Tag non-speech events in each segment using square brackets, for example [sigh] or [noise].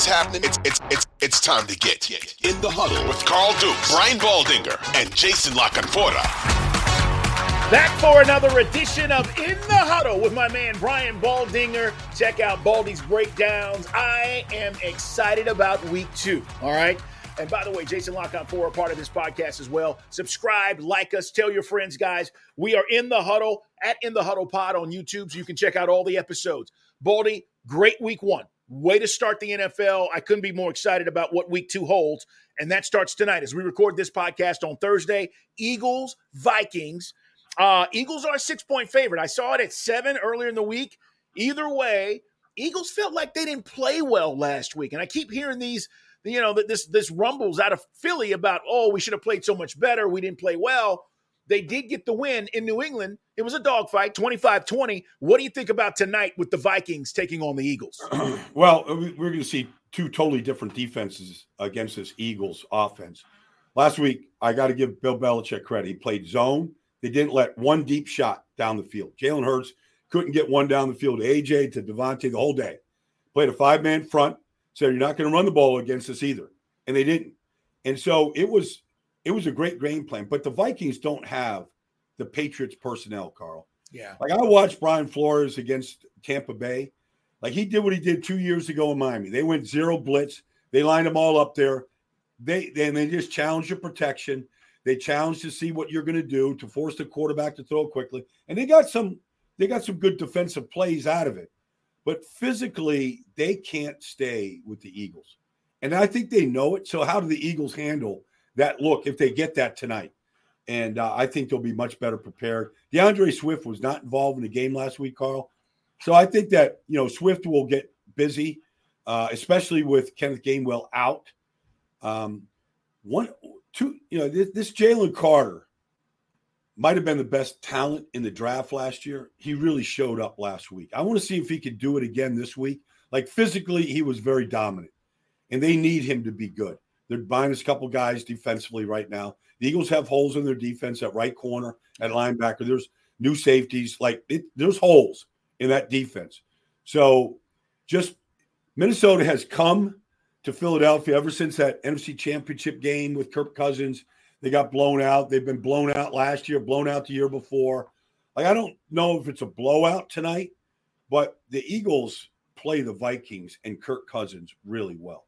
What's happening, it's it's it's it's time to get in the huddle with Carl Dukes, Brian Baldinger, and Jason La Canfora. Back for another edition of In the Huddle with my man Brian Baldinger. Check out Baldy's breakdowns. I am excited about week two. All right. And by the way, Jason Lock for a part of this podcast as well. Subscribe, like us, tell your friends, guys. We are in the huddle at In the Huddle Pod on YouTube, so you can check out all the episodes. Baldy, great week one. Way to start the NFL. I couldn't be more excited about what week two holds. And that starts tonight as we record this podcast on Thursday. Eagles, Vikings. Uh, Eagles are a six point favorite. I saw it at seven earlier in the week. Either way, Eagles felt like they didn't play well last week. And I keep hearing these, you know, this this rumbles out of Philly about, oh, we should have played so much better. We didn't play well. They did get the win in New England. It was a dogfight, 25 20. What do you think about tonight with the Vikings taking on the Eagles? [clears throat] well, we're going to see two totally different defenses against this Eagles offense. Last week, I got to give Bill Belichick credit. He played zone. They didn't let one deep shot down the field. Jalen Hurts couldn't get one down the field to AJ, to DeVonta the whole day. Played a five man front, said, You're not going to run the ball against us either. And they didn't. And so it was it was a great game plan. But the Vikings don't have the Patriots personnel, Carl. Yeah. Like I watched Brian Flores against Tampa Bay. Like he did what he did two years ago in Miami. They went zero blitz. They lined them all up there. They then they just challenged your protection. They challenged to see what you're going to do to force the quarterback to throw quickly. And they got some they got some good defensive plays out of it. But physically, they can't stay with the Eagles. And I think they know it. So how do the Eagles handle that look if they get that tonight. And uh, I think they'll be much better prepared. D'Andre Swift was not involved in the game last week, Carl. So I think that, you know, Swift will get busy, uh, especially with Kenneth Gainwell out. Um, one, two, you know, this, this Jalen Carter might have been the best talent in the draft last year. He really showed up last week. I want to see if he could do it again this week. Like physically, he was very dominant, and they need him to be good. They're buying a couple guys defensively right now. The Eagles have holes in their defense at right corner, at linebacker. There's new safeties. Like it, there's holes in that defense. So just Minnesota has come to Philadelphia ever since that NFC championship game with Kirk Cousins. They got blown out. They've been blown out last year, blown out the year before. Like I don't know if it's a blowout tonight, but the Eagles play the Vikings and Kirk Cousins really well.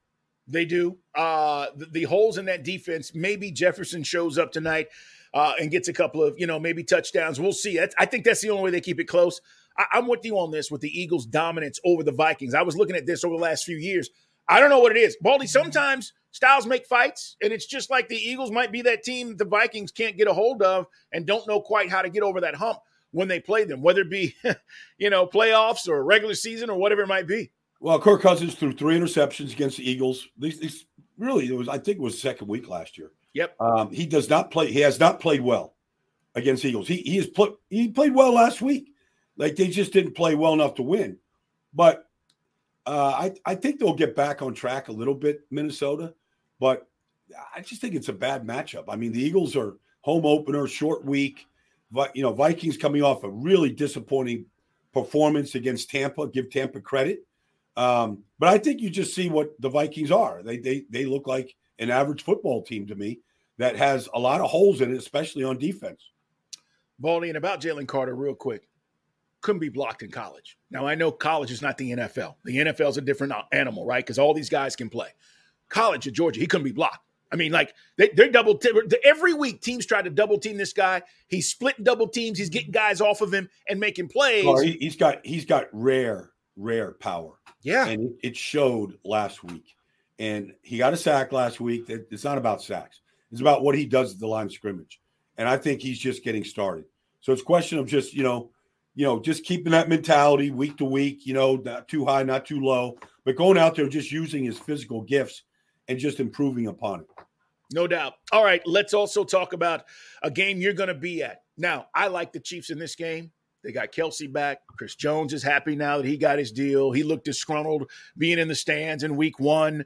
They do. Uh, the, the, holes in that defense. Maybe Jefferson shows up tonight uh, and gets a couple of, you know, maybe touchdowns. We'll see. That's, I think that's the only way they keep it close. I, I'm with you on this with the Eagles' dominance over the Vikings. I was looking at this over the last few years. I don't know what it is. Baldy, sometimes styles make fights, and it's just like the Eagles might be that team the Vikings can't get a hold of and don't know quite how to get over that hump when they play them, whether it be, [laughs] you know, playoffs or regular season or whatever it might be. Well, Kirk Cousins threw three interceptions against the Eagles. These, these really, it was I think it was second week last year. Yep. Um, he does not play. He has not played well against Eagles. He he has put he played well last week. Like they just didn't play well enough to win. But uh, I I think they'll get back on track a little bit, Minnesota. But I just think it's a bad matchup. I mean, the Eagles are home opener, short week. But you know, Vikings coming off a really disappointing performance against Tampa. Give Tampa credit. Um, but I think you just see what the Vikings are. They they they look like an average football team to me that has a lot of holes in it, especially on defense. Baldy, and about Jalen Carter, real quick. Couldn't be blocked in college. Now I know college is not the NFL. The NFL is a different animal, right? Because all these guys can play. College at Georgia, he couldn't be blocked. I mean, like they, are double t- every week. Teams try to double team this guy. He's splitting double teams. He's getting guys off of him and making plays. Oh, he, has got he's got rare rare power. Yeah. And it showed last week. And he got a sack last week. That it's not about sacks, it's about what he does at the line of scrimmage. And I think he's just getting started. So it's a question of just, you know, you know, just keeping that mentality week to week, you know, not too high, not too low, but going out there just using his physical gifts and just improving upon it. No doubt. All right, let's also talk about a game you're going to be at. Now, I like the Chiefs in this game. They got Kelce back. Chris Jones is happy now that he got his deal. He looked disgruntled being in the stands in week one.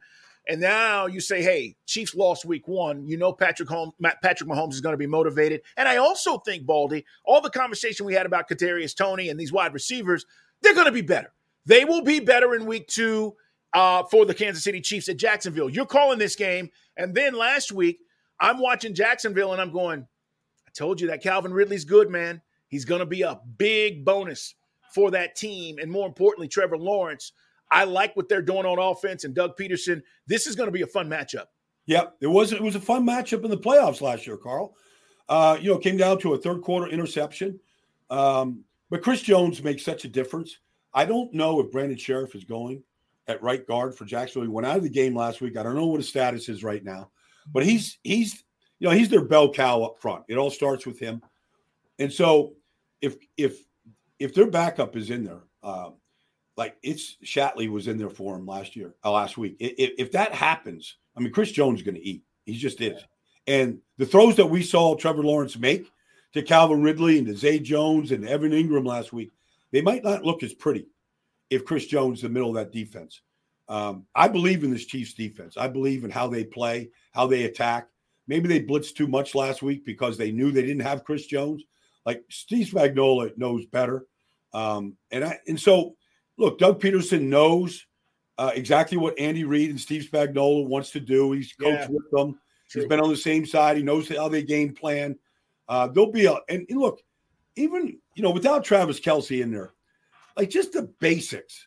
And now you say, hey, Chiefs lost week one. You know Patrick Holmes, Patrick Mahomes is going to be motivated. And I also think, Baldy, all the conversation we had about Kadarius Toney and these wide receivers, they're going to be better. They will be better in week two uh, for the Kansas City Chiefs at Jacksonville. You're calling this game. And then last week, I'm watching Jacksonville and I'm going, I told you that Calvin Ridley's good, man. He's going to be a big bonus for that team. And more importantly, Trevor Lawrence I like what they're doing on offense and Doug Pederson. This is going to be a fun matchup. Yep, it was. It was a fun matchup in the playoffs last year, Carl. Uh, you know, came down to a third quarter interception. Um, but Chris Jones makes such a difference. I don't know if Brandon Scherff is going at right guard for Jacksonville. He went out of the game last week. I don't know what his status is right now, but he's he's you know he's their bell cow up front. It all starts with him, and so if if if their backup is in there, uh, like it's Shatley was in there for him last year, uh, last week. If, if that happens, I mean, Chris Jones is going to eat. He just is. And the throws that we saw Trevor Lawrence make to Calvin Ridley and to Zay Jones and Evan Engram last week, they might not look as pretty if Chris Jones is in the middle of that defense. Um, I believe in this Chiefs defense. I believe in how they play, how they attack. Maybe they blitzed too much last week because they knew they didn't have Chris Jones. Like Steve Spagnuolo knows better. Um, and I and so look, Doug Pederson knows uh, exactly what Andy Reid and Steve Spagnuolo wants to do. He's coached yeah. with them. True. He's been on the same side. He knows how they game plan. Uh, there'll be a and, and look, even you know, without Travis Kelce in there, like just the basics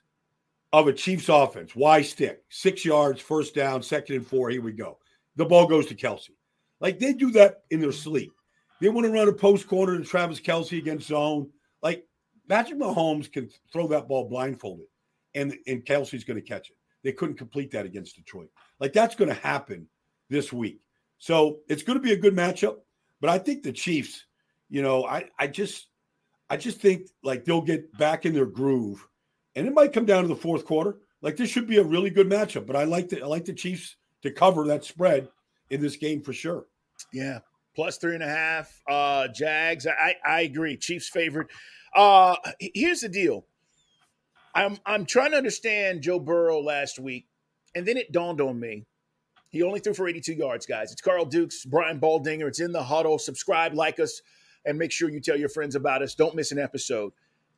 of a Chiefs offense. Y stick? Six yards, first down, second and four. Here we go. The ball goes to Kelce. Like they do that in their sleep. They want to run a post corner to Travis Kelce against zone. Like Patrick Mahomes can throw that ball blindfolded, and and Kelce's going to catch it. They couldn't complete that against Detroit. Like that's going to happen this week. So it's going to be a good matchup. But I think the Chiefs, you know, I I just I just think like they'll get back in their groove, and it might come down to the fourth quarter. Like this should be a really good matchup. But I like the I like the Chiefs to cover that spread in this game for sure. Yeah, plus three and a half. Uh Jags. I I agree. Chiefs favorite. Uh, here's the deal. I'm I'm trying to understand Joe Burrow last week, and then it dawned on me. He only threw for 82 yards, guys. It's Carl Dukes, Brian Baldinger. It's in the huddle. Subscribe, like us, and make sure you tell your friends about us. Don't miss an episode.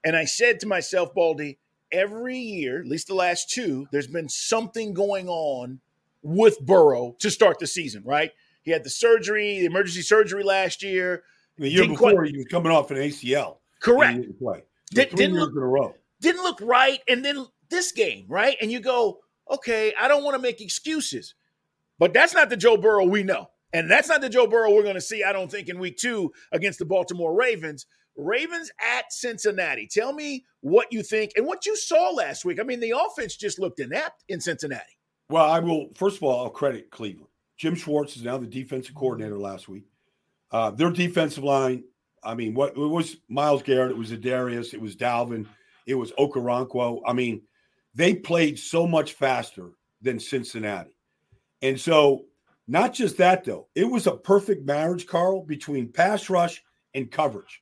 And I said to myself, Baldy, every year, at least the last two, there's been something going on with Burrow to start the season, right? He had the surgery, the emergency surgery last year. The year before, quite, he was coming off an ACL. Correct. Didn't play. Did, didn't look, in a row. Didn't look right. And then this game, right? And you go, okay, I don't want to make excuses. But that's not the Joe Burrow we know. And that's not the Joe Burrow we're going to see, I don't think, in week two against the Baltimore Ravens. Ravens at Cincinnati. Tell me what you think and what you saw last week. I mean, the offense just looked inept in Cincinnati. Well, I will, first of all, I'll credit Cleveland. Jim Schwartz is now the defensive coordinator last week. Uh, their defensive line I mean, what it was Myles Garrett, it was Adarius, it was Dalvin, it was Okoronkwo. I mean, they played so much faster than Cincinnati. And so, not just that though, it was a perfect marriage, Carl, between pass rush and coverage.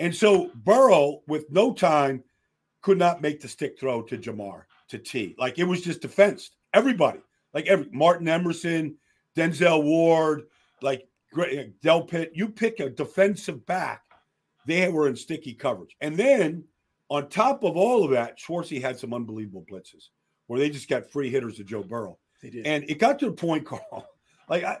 And so Burrow, with no time, could not make the stick throw to Ja'Marr, to T. Like it was just defensed. Everybody, like every Martin Emerson, Denzel Ward, like uh, Delpit. you pick a defensive back, they were in sticky coverage. And then on top of all of that, Schwartzy had some unbelievable blitzes where they just got free hitters to Joe Burrow. They did. And it got to the point, [laughs] Carl, like I,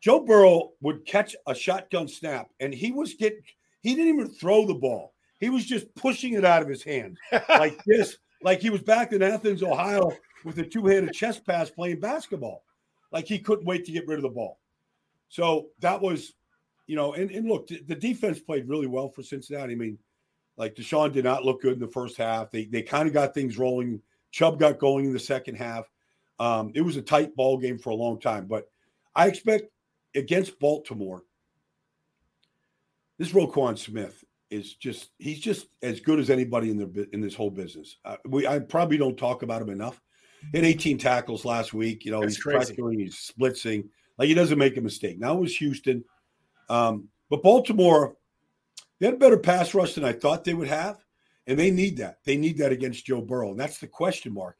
Joe Burrow would catch a shotgun snap and he was getting, he didn't even throw the ball. He was just pushing it out of his hand [laughs] like this, like he was back in Athens, Ohio with a two handed chest pass playing basketball. Like he couldn't wait to get rid of the ball. So that was, you know, and, and look, the defense played really well for Cincinnati. I mean, like Deshaun did not look good in the first half. They they kind of got things rolling. Chubb got going in the second half. Um, it was a tight ball game for a long time, but I expect against Baltimore, this Roquan Smith, is just he's just as good as anybody in the in this whole business. Uh, we I probably don't talk about him enough. Had 18 tackles last week. You know, That's he's crazy. pressuring, he's splitzing. Like he doesn't make a mistake. Now it was Houston, um, but Baltimore they had a better pass rush than I thought they would have, and they need that. They need that against Joe Burrow, and that's the question mark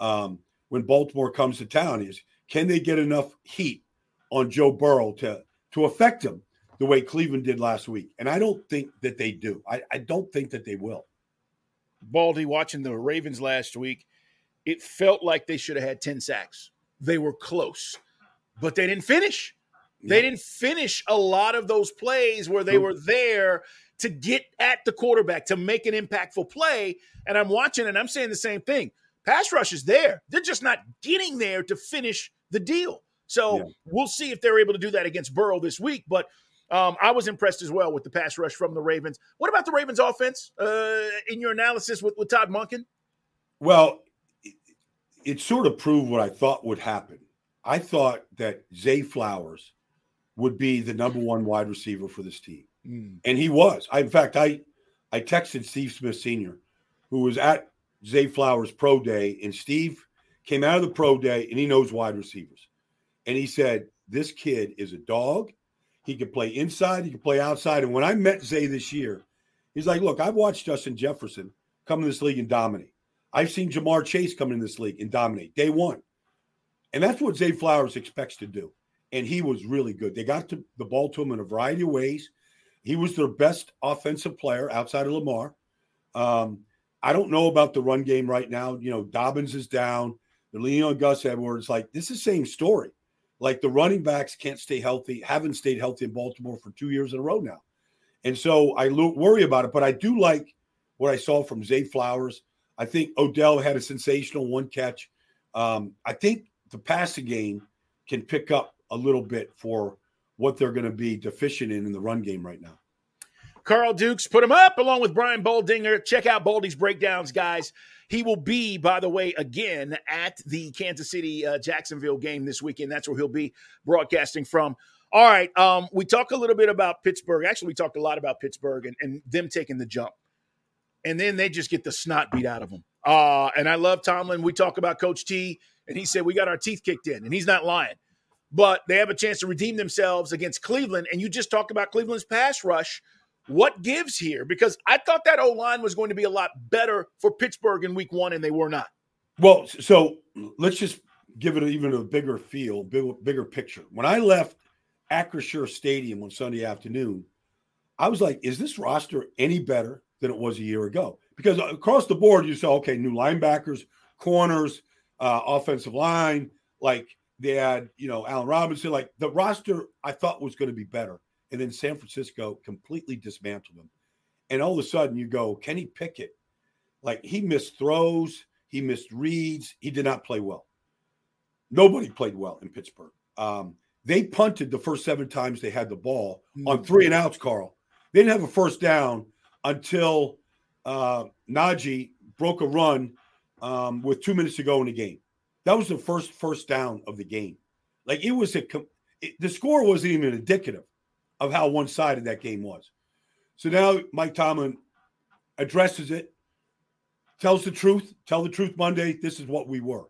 um, when Baltimore comes to town: is can they get enough heat on Joe Burrow to to affect him the way Cleveland did last week? And I don't think that they do. I, I don't think that they will. Baldy watching the Ravens last week, it felt like they should have had 10 sacks. They were close, but they didn't finish. They didn't finish a lot of those plays where they were there to get at the quarterback to make an impactful play. And I'm watching and I'm saying the same thing. Pass rush is there. They're just not getting there to finish the deal. So Yeah. we'll see if they're able to do that against Burrow this week. But um, I was impressed as well with the pass rush from the Ravens. What about the Ravens offense uh, in your analysis with, with Todd Monken? Well, it, sort of proved what I thought would happen. I thought that Zay Flowers would be the number one wide receiver for this team. Mm. and he was. I, in fact, I I texted Steve Smith Sr., who was at Zay Flowers Pro Day, and Steve came out of the Pro Day and he knows wide receivers, and he said this kid is a dog. He can play inside, he can play outside. And when I met Zay this year, he's like, "Look, I've watched Justin Jefferson come in this league and dominate. I've seen Ja'Marr Chase come in this league and dominate day one, and that's what Zay Flowers expects to do." And he was really good. They got to the ball to him in a variety of ways. He was their best offensive player outside of Lamar. Um, I don't know about the run game right now. You know, Dobbins is down. They're leaning on Gus Edwards. Like this is the same story. Like the running backs can't stay healthy, haven't stayed healthy in Baltimore for two years in a row now. And so I worry about it, but I do like what I saw from Zay Flowers. I think Odell had a sensational one catch. Um, I think the passing game can pick up a little bit for what they're going to be deficient in in the run game right now. Carl Dukes, put him up along with Brian Baldinger. Check out Baldy's breakdowns, guys. He will be, by the way, again at the Kansas City uh, Jacksonville game this weekend. That's where he'll be broadcasting from. All right. Um, we talk a little bit about Pittsburgh. Actually, we talked a lot about Pittsburgh and, and them taking the jump. And then they just get the snot beat out of them. Uh, and I love Tomlin. We talk about Coach T, and he said, We got our teeth kicked in, and he's not lying. But they have a chance to redeem themselves against Cleveland. And you just talked about Cleveland's pass rush what gives here? Because I thought that O line was going to be a lot better for Pittsburgh in week one, and they were not. Well, so let's just give it even a bigger feel, bigger, bigger picture. When I left Acrisure Stadium on Sunday afternoon, I was like, is this roster any better than it was a year ago? Because across the board, you saw, okay, new linebackers, corners, uh, offensive line, like they had, you know, Allen Robinson. Like the roster I thought was going to be better. And then San Francisco completely dismantled them. And all of a sudden you go, Kenny Pickett, like he missed throws, he missed reads, he did not play well. Nobody played well in Pittsburgh. Um, they punted the first seven times they had the ball on three and outs, Carl. They didn't have a first down until uh, Najee broke a run um, with two minutes to go in the game. That was the first first down of the game. Like it was a, it, the score wasn't even indicative of how one sided that game was. So now Mike Tomlin addresses it, tells the truth, tell the truth Monday. This is what we were.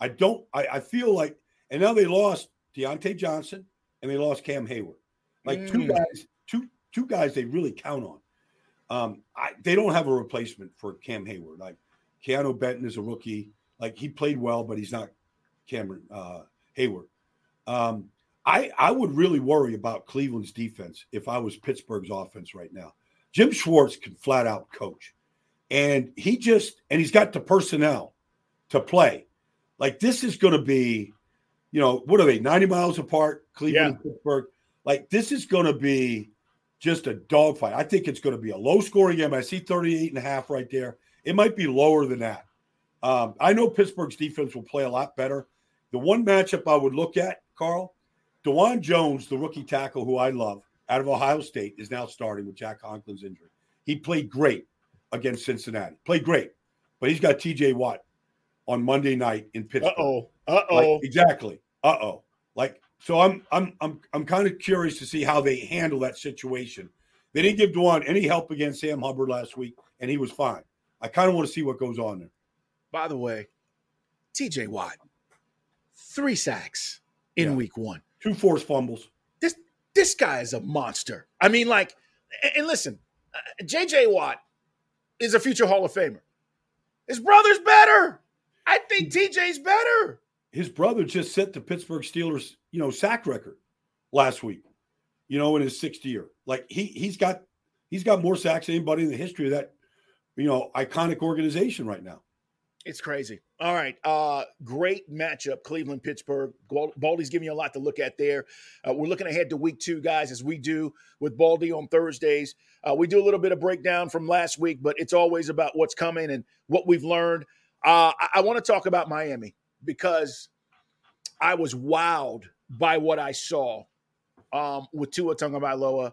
I don't, I, I feel like, and now they lost Diontae Johnson and they lost Cam Heyward. Like two Mm. guys, two two guys they really count on. Um, I, they don't have a replacement for Cam Heyward. Like Keanu Benton is a rookie. Like he played well, but he's not Cameron uh, Heyward. Um, I I would really worry about Cleveland's defense if I was Pittsburgh's offense right now. Jim Schwartz can flat out coach, and he just and he's got the personnel to play. Like this is going to be, you know, what are they? Ninety miles apart, Cleveland and Pittsburgh. Like this is going to be just a dogfight. I think it's going to be a low scoring game. I see 38 and a half right there. It might be lower than that. Um, I know Pittsburgh's defense will play a lot better. The one matchup I would look at, Carl, Dawand Jones, the rookie tackle who I love out of Ohio State, is now starting with Jack Conklin's injury. He played great against Cincinnati. Played great, but he's got TJ Watt on Monday night in Pittsburgh. Uh oh. Uh Like, oh. exactly. Uh oh. Like so, I'm I'm I'm I'm kind of curious to see how they handle that situation. They didn't give Dawand any help against Sam Hubbard last week, and he was fine. I kind of want to see what goes on there. By the way, TJ Watt, three sacks in Yeah. week one. Two forced fumbles. This this guy is a monster. I mean, like, and- listen, uh, JJ Watt is a future Hall of Famer. His brother's better. I think TJ's better. His brother just set the Pittsburgh Steelers, you know, sack record last week. You know, in his sixth year, like he he's got he's got more sacks than anybody in the history of that, you know, iconic organization right now. It's crazy. All right. Uh, great matchup, Cleveland, Pittsburgh. Baldy's giving you a lot to look at there. Uh, we're looking ahead to week two, guys, as we do with Baldy on Thursdays. Uh, we do a little bit of breakdown from last week, but it's always about what's coming and what we've learned. Uh, I, I want to talk about Miami because I was wowed by what I saw um, with Tua Tagovailoa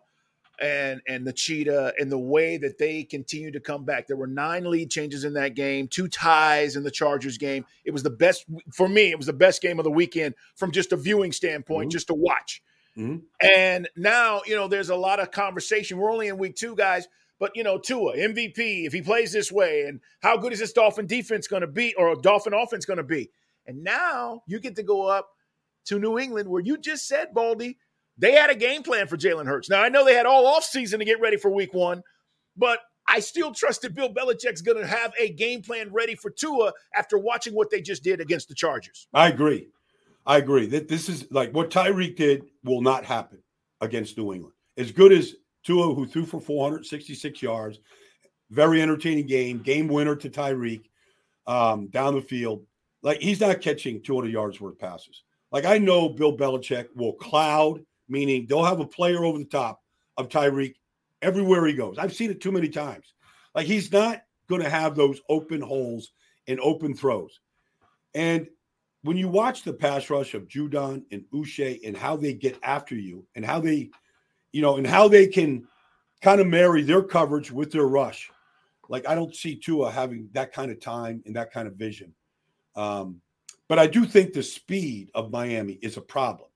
and and the cheetah and the way that they continue to come back. There were nine lead changes in that game, two ties in the Chargers game. It was the best for me. It was the best game of the weekend from just a viewing standpoint, Mhm. just to watch. Mhm. And now you know there's a lot of conversation. We're only in week two, guys. But you know, Tua MVP if he plays this way, and how good is this Dolphin defense going to be, or Dolphin offense going to be? And now you get to go up to New England, where you just said, Baldy, they had a game plan for Jalen Hurts. Now I know they had all offseason to get ready for week one, but I still trust that Bill Belichick's going to have a game plan ready for Tua after watching what they just did against the Chargers. I agree. I agree that this is like what Tyreek did will not happen against New England. As good as Tua, who threw for 466 yards, very entertaining game, game winner to Tyreek um, down the field. Like he's not catching 200 yards worth of passes. Like I know Bill Belichick will cloud, meaning they'll have a player over the top of Tyreek everywhere he goes. I've seen it too many times. Like he's not going to have those open holes and open throws. And when you watch the pass rush of Judon and Uche and how they get after you and how they, you know, and how they can kind of marry their coverage with their rush, like I don't see Tua having that kind of time and that kind of vision. Um, but I do think the speed of Miami is a problem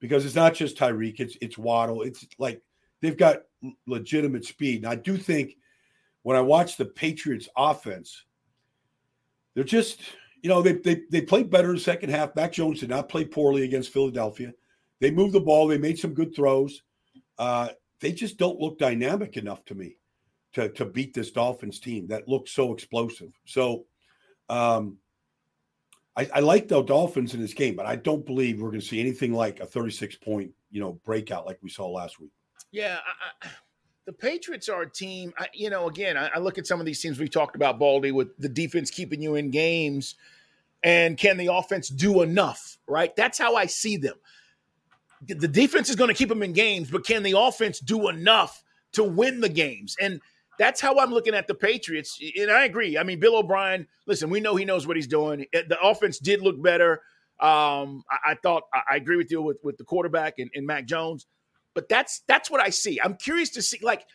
because it's not just Tyreek, it's it's Waddle. It's like they've got legitimate speed. And I do think when I watch the Patriots offense, they're just, you know, they they they played better in the second half. Mac Jones did not play poorly against Philadelphia. They moved the ball, they made some good throws. Uh, they just don't look dynamic enough to me to to beat this Dolphins team that looks so explosive. So um I, I like the Dolphins in this game, but I don't believe we're going to see anything like a 36 point, you know, breakout like we saw last week. Yeah, I, I, the Patriots are a team. I, you know, again, I, look at some of these teams we talked about, Baldy, with the defense keeping you in games, and can the offense do enough? Right, that's how I see them. The- The defense is going to keep them in games, but can the offense do enough to win the games? And that's how I'm looking at the Patriots. And I agree. I mean, Bill O'Brien. Listen, we know he knows what he's doing. The offense did look better. Um, I, I thought I, I agree with you with, with the quarterback and, and Mac Jones but that's that's what I see. I'm curious to see. Like,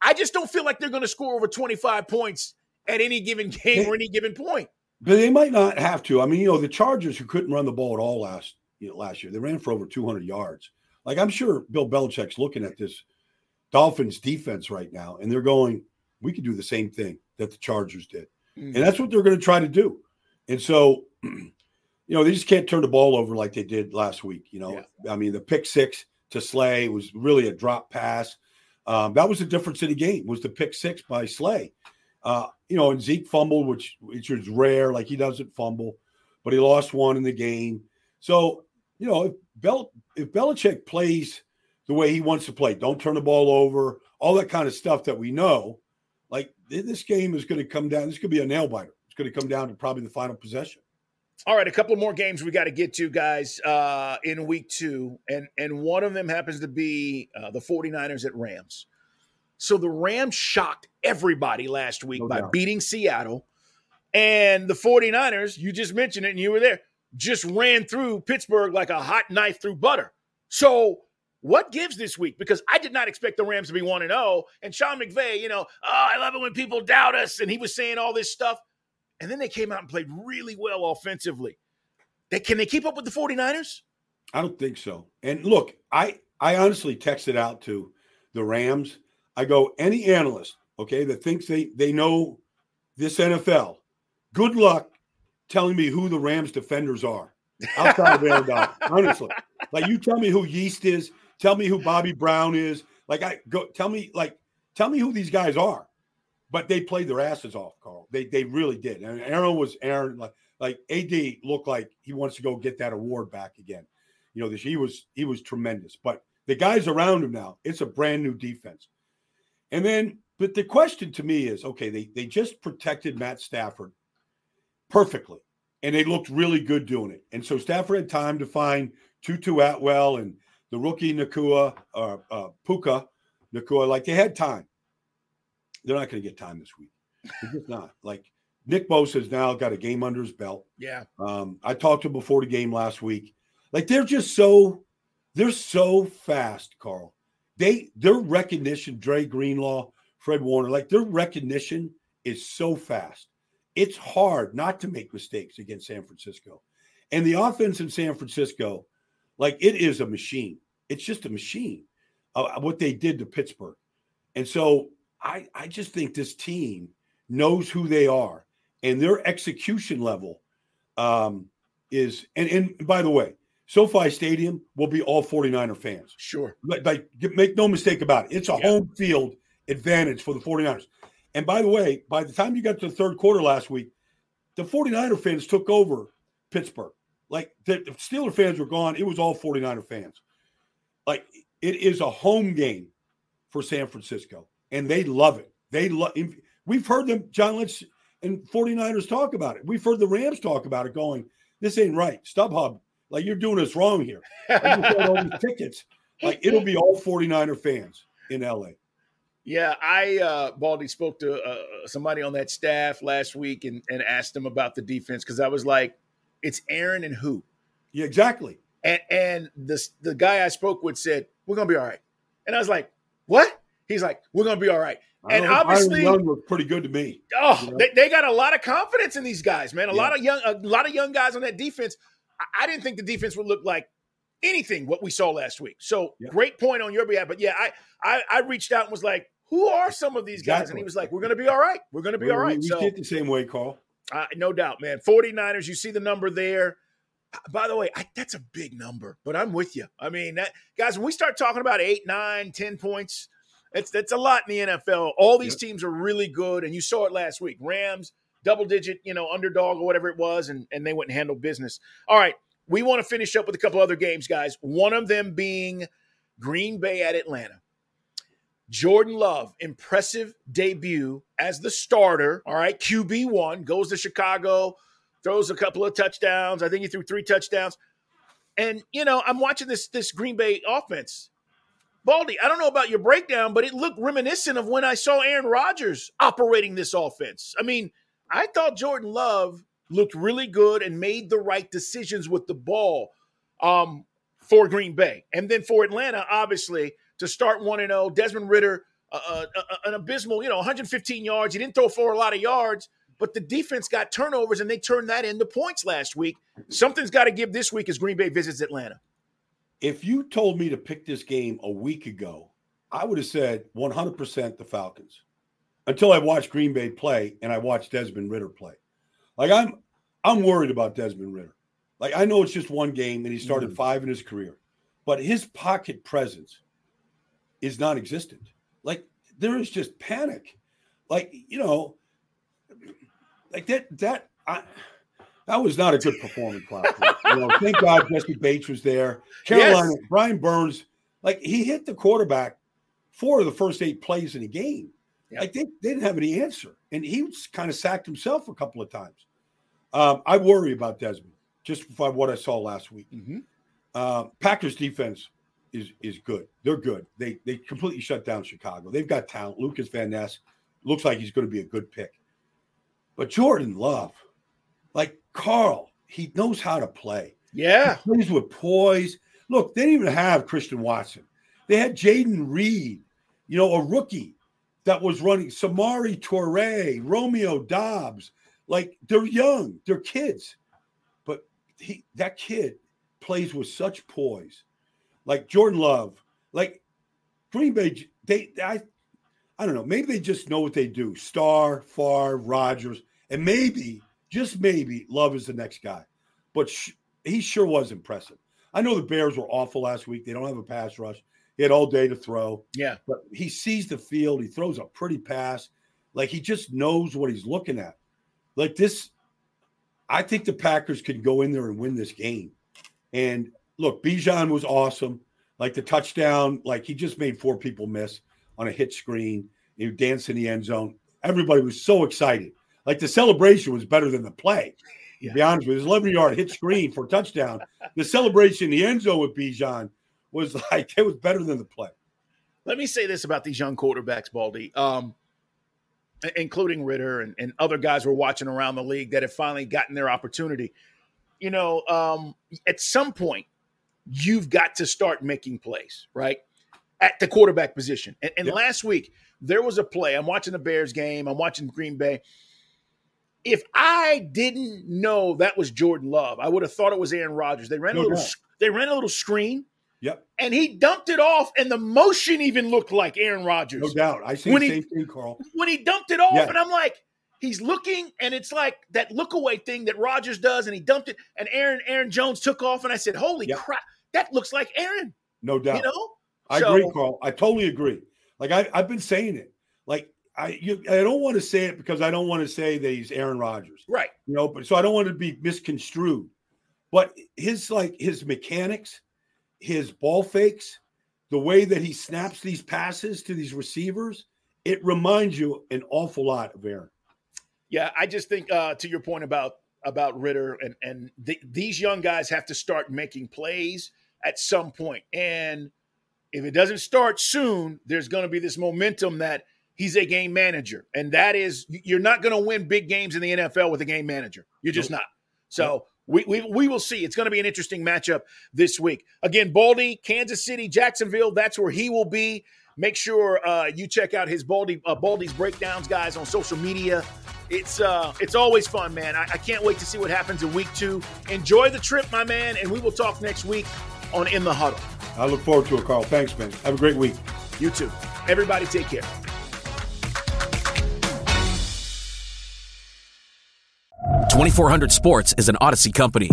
I just don't feel like they're going to score over 25 points at any given [laughs] game or any given point. But they might not have to. I mean, you know, the Chargers who couldn't run the ball at all last you know, last year, they ran for over 200 yards. Like I'm sure Bill Belichick's looking at this Dolphins defense right now, and they're going, "We could do the same thing that the Chargers did," Mm. and that's what they're going to try to do. And so, [clears throat] you know, they just can't turn the ball over like they did last week. You know, I mean, the pick six to Slay was really a drop pass. Um, that was the difference in the game. Was the pick six by Slay? Uh, you know, and Zeke fumbled, which which is rare. Like he doesn't fumble, but he lost one in the game. So you know, if Bel if Belichick plays the way he wants to play, don't turn the ball over, all that kind of stuff that we know. Like this game is going to come down. This could be a nail biter. It's going to come down to probably the final possession. All right, a couple more games we got to get to, guys, uh, in week two. And, and one of them happens to be uh, the 49ers at Rams. So the Rams shocked everybody last week No by doubt. beating Seattle. And the 49ers, you just mentioned it and you were there, just ran through Pittsburgh like a hot knife through butter. So what gives this week? Because I did not expect the Rams to be 1 and 0. And Sean McVay, you know, oh, I love it when people doubt us. And he was saying all this stuff. And then they came out and played really well offensively. They, can they keep up with the 49ers? I don't think so. And look, I I honestly texted out to the Rams. I go, any analyst, okay, that thinks they they know this NFL, good luck telling me who the Rams defenders are [laughs] outside of Aaron Donald. Honestly, like you tell me who Yeast is, tell me who Bobby Brown is. Like I go, tell me like tell me who these guys are. But they played their asses off, Carl. They they really did. And Aaron was Aaron like like AD looked like he wants to go get that award back again. You know, this he was he was tremendous. But the guys around him now, it's a brand new defense. And then, but the question to me is, okay, they they just protected Matt Stafford perfectly, and they looked really good doing it. And so Stafford had time to find Tutu Atwell and the rookie Nacua, or uh, Puka Nacua. Like they had time. They're not going to get time this week. They're just not. [laughs] Like Nick Bosa has now got a game under his belt. Yeah. Um, I talked to him before the game last week. Like they're just so they're so fast, Carl. They their recognition, Dre Greenlaw, Fred Warner, like their recognition is so fast. It's hard not to make mistakes against San Francisco. And the offense in San Francisco, like it is a machine. It's just a machine. Uh, what they did to Pittsburgh. And so I I just think this team knows who they are and their execution level um, is and, and by the way, SoFi Stadium will be all 49er fans. Sure. Like, like make no mistake about it. It's a yeah. home field advantage for the 49ers. And by the way, by the time you got to the third quarter last week, the 49er fans took over Pittsburgh. Like the, the Steeler fans were gone. It was all 49er fans. Like it is a home game for San Francisco, and they love it. They love. We've heard them, John Lynch and 49ers talk about it. We've heard the Rams talk about it, going, "This ain't right." StubHub, like you're doing us wrong here. Like, all these tickets. Like it'll be all 49er fans in LA. Yeah, I uh Baldy spoke to uh, somebody on that staff last week and, and asked them about the defense because I was like, it's Aaron and who? Yeah, exactly. And and the the guy I spoke with said, We're gonna be all right. And I was like, What? He's like, We're gonna be all right. and obviously Young looked pretty good to me. Oh, you know? they, they got a lot of confidence in these guys, man. A yeah. lot of young a lot of young guys on that defense. I, I, didn't think the defense would look like anything what we saw last week. So yeah. great point on your behalf. But yeah, I, I I reached out and was like, who are some of these guys? Exactly. And he was like, we're going to be all right. We're going to be we, all right. We, we so, the same way, Carl. Uh, no doubt, man. 49ers, you see the number there. By the way, I, that's a big number, but I'm with you. I mean, that, guys, when we start talking about eight, nine, ten points, it's that's a lot in the NFL. All these yep. teams are really good, and you saw it last week. Rams, double digit, you know, underdog or whatever it was, and, and they went and handled business. All right, we want to finish up with a couple other games, guys. One of them being Green Bay at Atlanta. Jordan Love, impressive debut as the starter. All right, QB1 goes to Chicago throws a couple of touchdowns. I think he threw three touchdowns. And you know, I'm watching this this Green Bay offense. Baldy, I don't know about your breakdown, but it looked reminiscent of when I saw Aaron Rodgers operating this offense. I mean, I thought Jordan Love looked really good and made the right decisions with the ball um, for Green Bay. And then for Atlanta, obviously, to start 1 0, Desmond Ridder, uh, uh, uh, an abysmal, you know, 115 yards. He didn't throw for a lot of yards, but the defense got turnovers and they turned that into points last week. Something's got to give this week as Green Bay visits Atlanta. If you told me to pick this game a week ago, I would have said 100% the Falcons until I watched Green Bay play and I watched Desmond Ridder play. Like I'm I'm worried about Desmond Ridder. Like I know it's just one game and he started mm. 5 in his career, but his pocket presence is non-existent. Like there is just panic. Like, you know, like that that I, that was not a good performance last week. You know, thank God Jessie Bates was there. Carolina, yes. Brian Burns, like he hit the quarterback four of the first eight plays in the game. Yep. Like they, they didn't have any answer, and he was kind of sacked himself a couple of times. Um, I worry about Desmond just by what I saw last week. Mm-hmm. Uh, Packers defense is is good. They're good. They they completely shut down Chicago. They've got talent. Lucas Van Ness looks like he's going to be a good pick. But Jordan Love, like Carl, he knows how to play. Yeah. He plays with poise. Look, they didn't even have Christian Watson. They had Jayden Reed, you know, a rookie that was running Samori Toure, Romeo Doubs. Like they're young, they're kids. But he that kid plays with such poise. Like Jordan Love, like Green Bay, they I I don't know. Maybe they just know what they do. Starr, Favre, Rodgers, and maybe, just maybe, Love is the next guy. But sh- he sure was impressive. I know the Bears were awful last week. They don't have a pass rush. He had all day to throw. Yeah. But he sees the field. He throws a pretty pass. Like he just knows what he's looking at. Like this, I think the Packers could go in there and win this game. And look, Bijan was awesome. Like the touchdown, like he just made four people miss on a hit screen. He danced in the end zone. Everybody was so excited. Like the celebration was better than the play. To be honest with you, his 11 yard hit screen for a touchdown. The celebration in the end zone with Bijan was [laughs] like it was better than the play. Let me say this about these young quarterbacks, Baldy, um, including Ridder and, and other guys we're watching around the league that have finally gotten their opportunity. You know, um, at some point, you've got to start making plays, right? At the quarterback position. And, and Yep. last week, there was a play. I'm watching the Bears game, I'm watching Green Bay. If I didn't know that was Jordan Love, I would have thought it was Aaron Rodgers. They ran a little doubt. they ran a little screen Yep, and he dumped it off, and the motion even looked like Aaron Rodgers no doubt. I see When he- thing, Carl. when he dumped it off, Yeah. and I'm like, he's looking, and it's like that look away thing that Rodgers does, and he dumped it, and Aaron Aaron Jones took off, and I said, holy Yeah. crap, that looks like Aaron, No doubt. you know? I So- agree, Carl. I totally agree. Like I, I've been saying it. Like I, you, I don't want to say it because I don't want to say that he's Aaron Rodgers. Right. You know, but so I don't want to be misconstrued. But his like his mechanics, his ball fakes, the way that he snaps these passes to these receivers, it reminds you an awful lot of Aaron. Yeah, I just think uh, to your point about about Ridder and and th- these young guys have to start making plays at some point, and if it doesn't start soon, there's going to be this momentum that he's a game manager, and that is you're not going to win big games in the NFL with a game manager. You're just not. So. We, we, we will see. It's going to be an interesting matchup this week. Again, Baldy, Kansas City, Jacksonville. That's where he will be. Make sure uh, you check out his Baldy uh, Baldy's breakdowns, guys, on social media. It's uh, it's always fun, man. I, I can't wait to see what happens in week two. Enjoy the trip, my man, and we will talk next week on In the Huddle. I look forward to it, Carl. Thanks, man. Have a great week. You too. Everybody, take care. Twenty four hundred Sports is an Audacy company.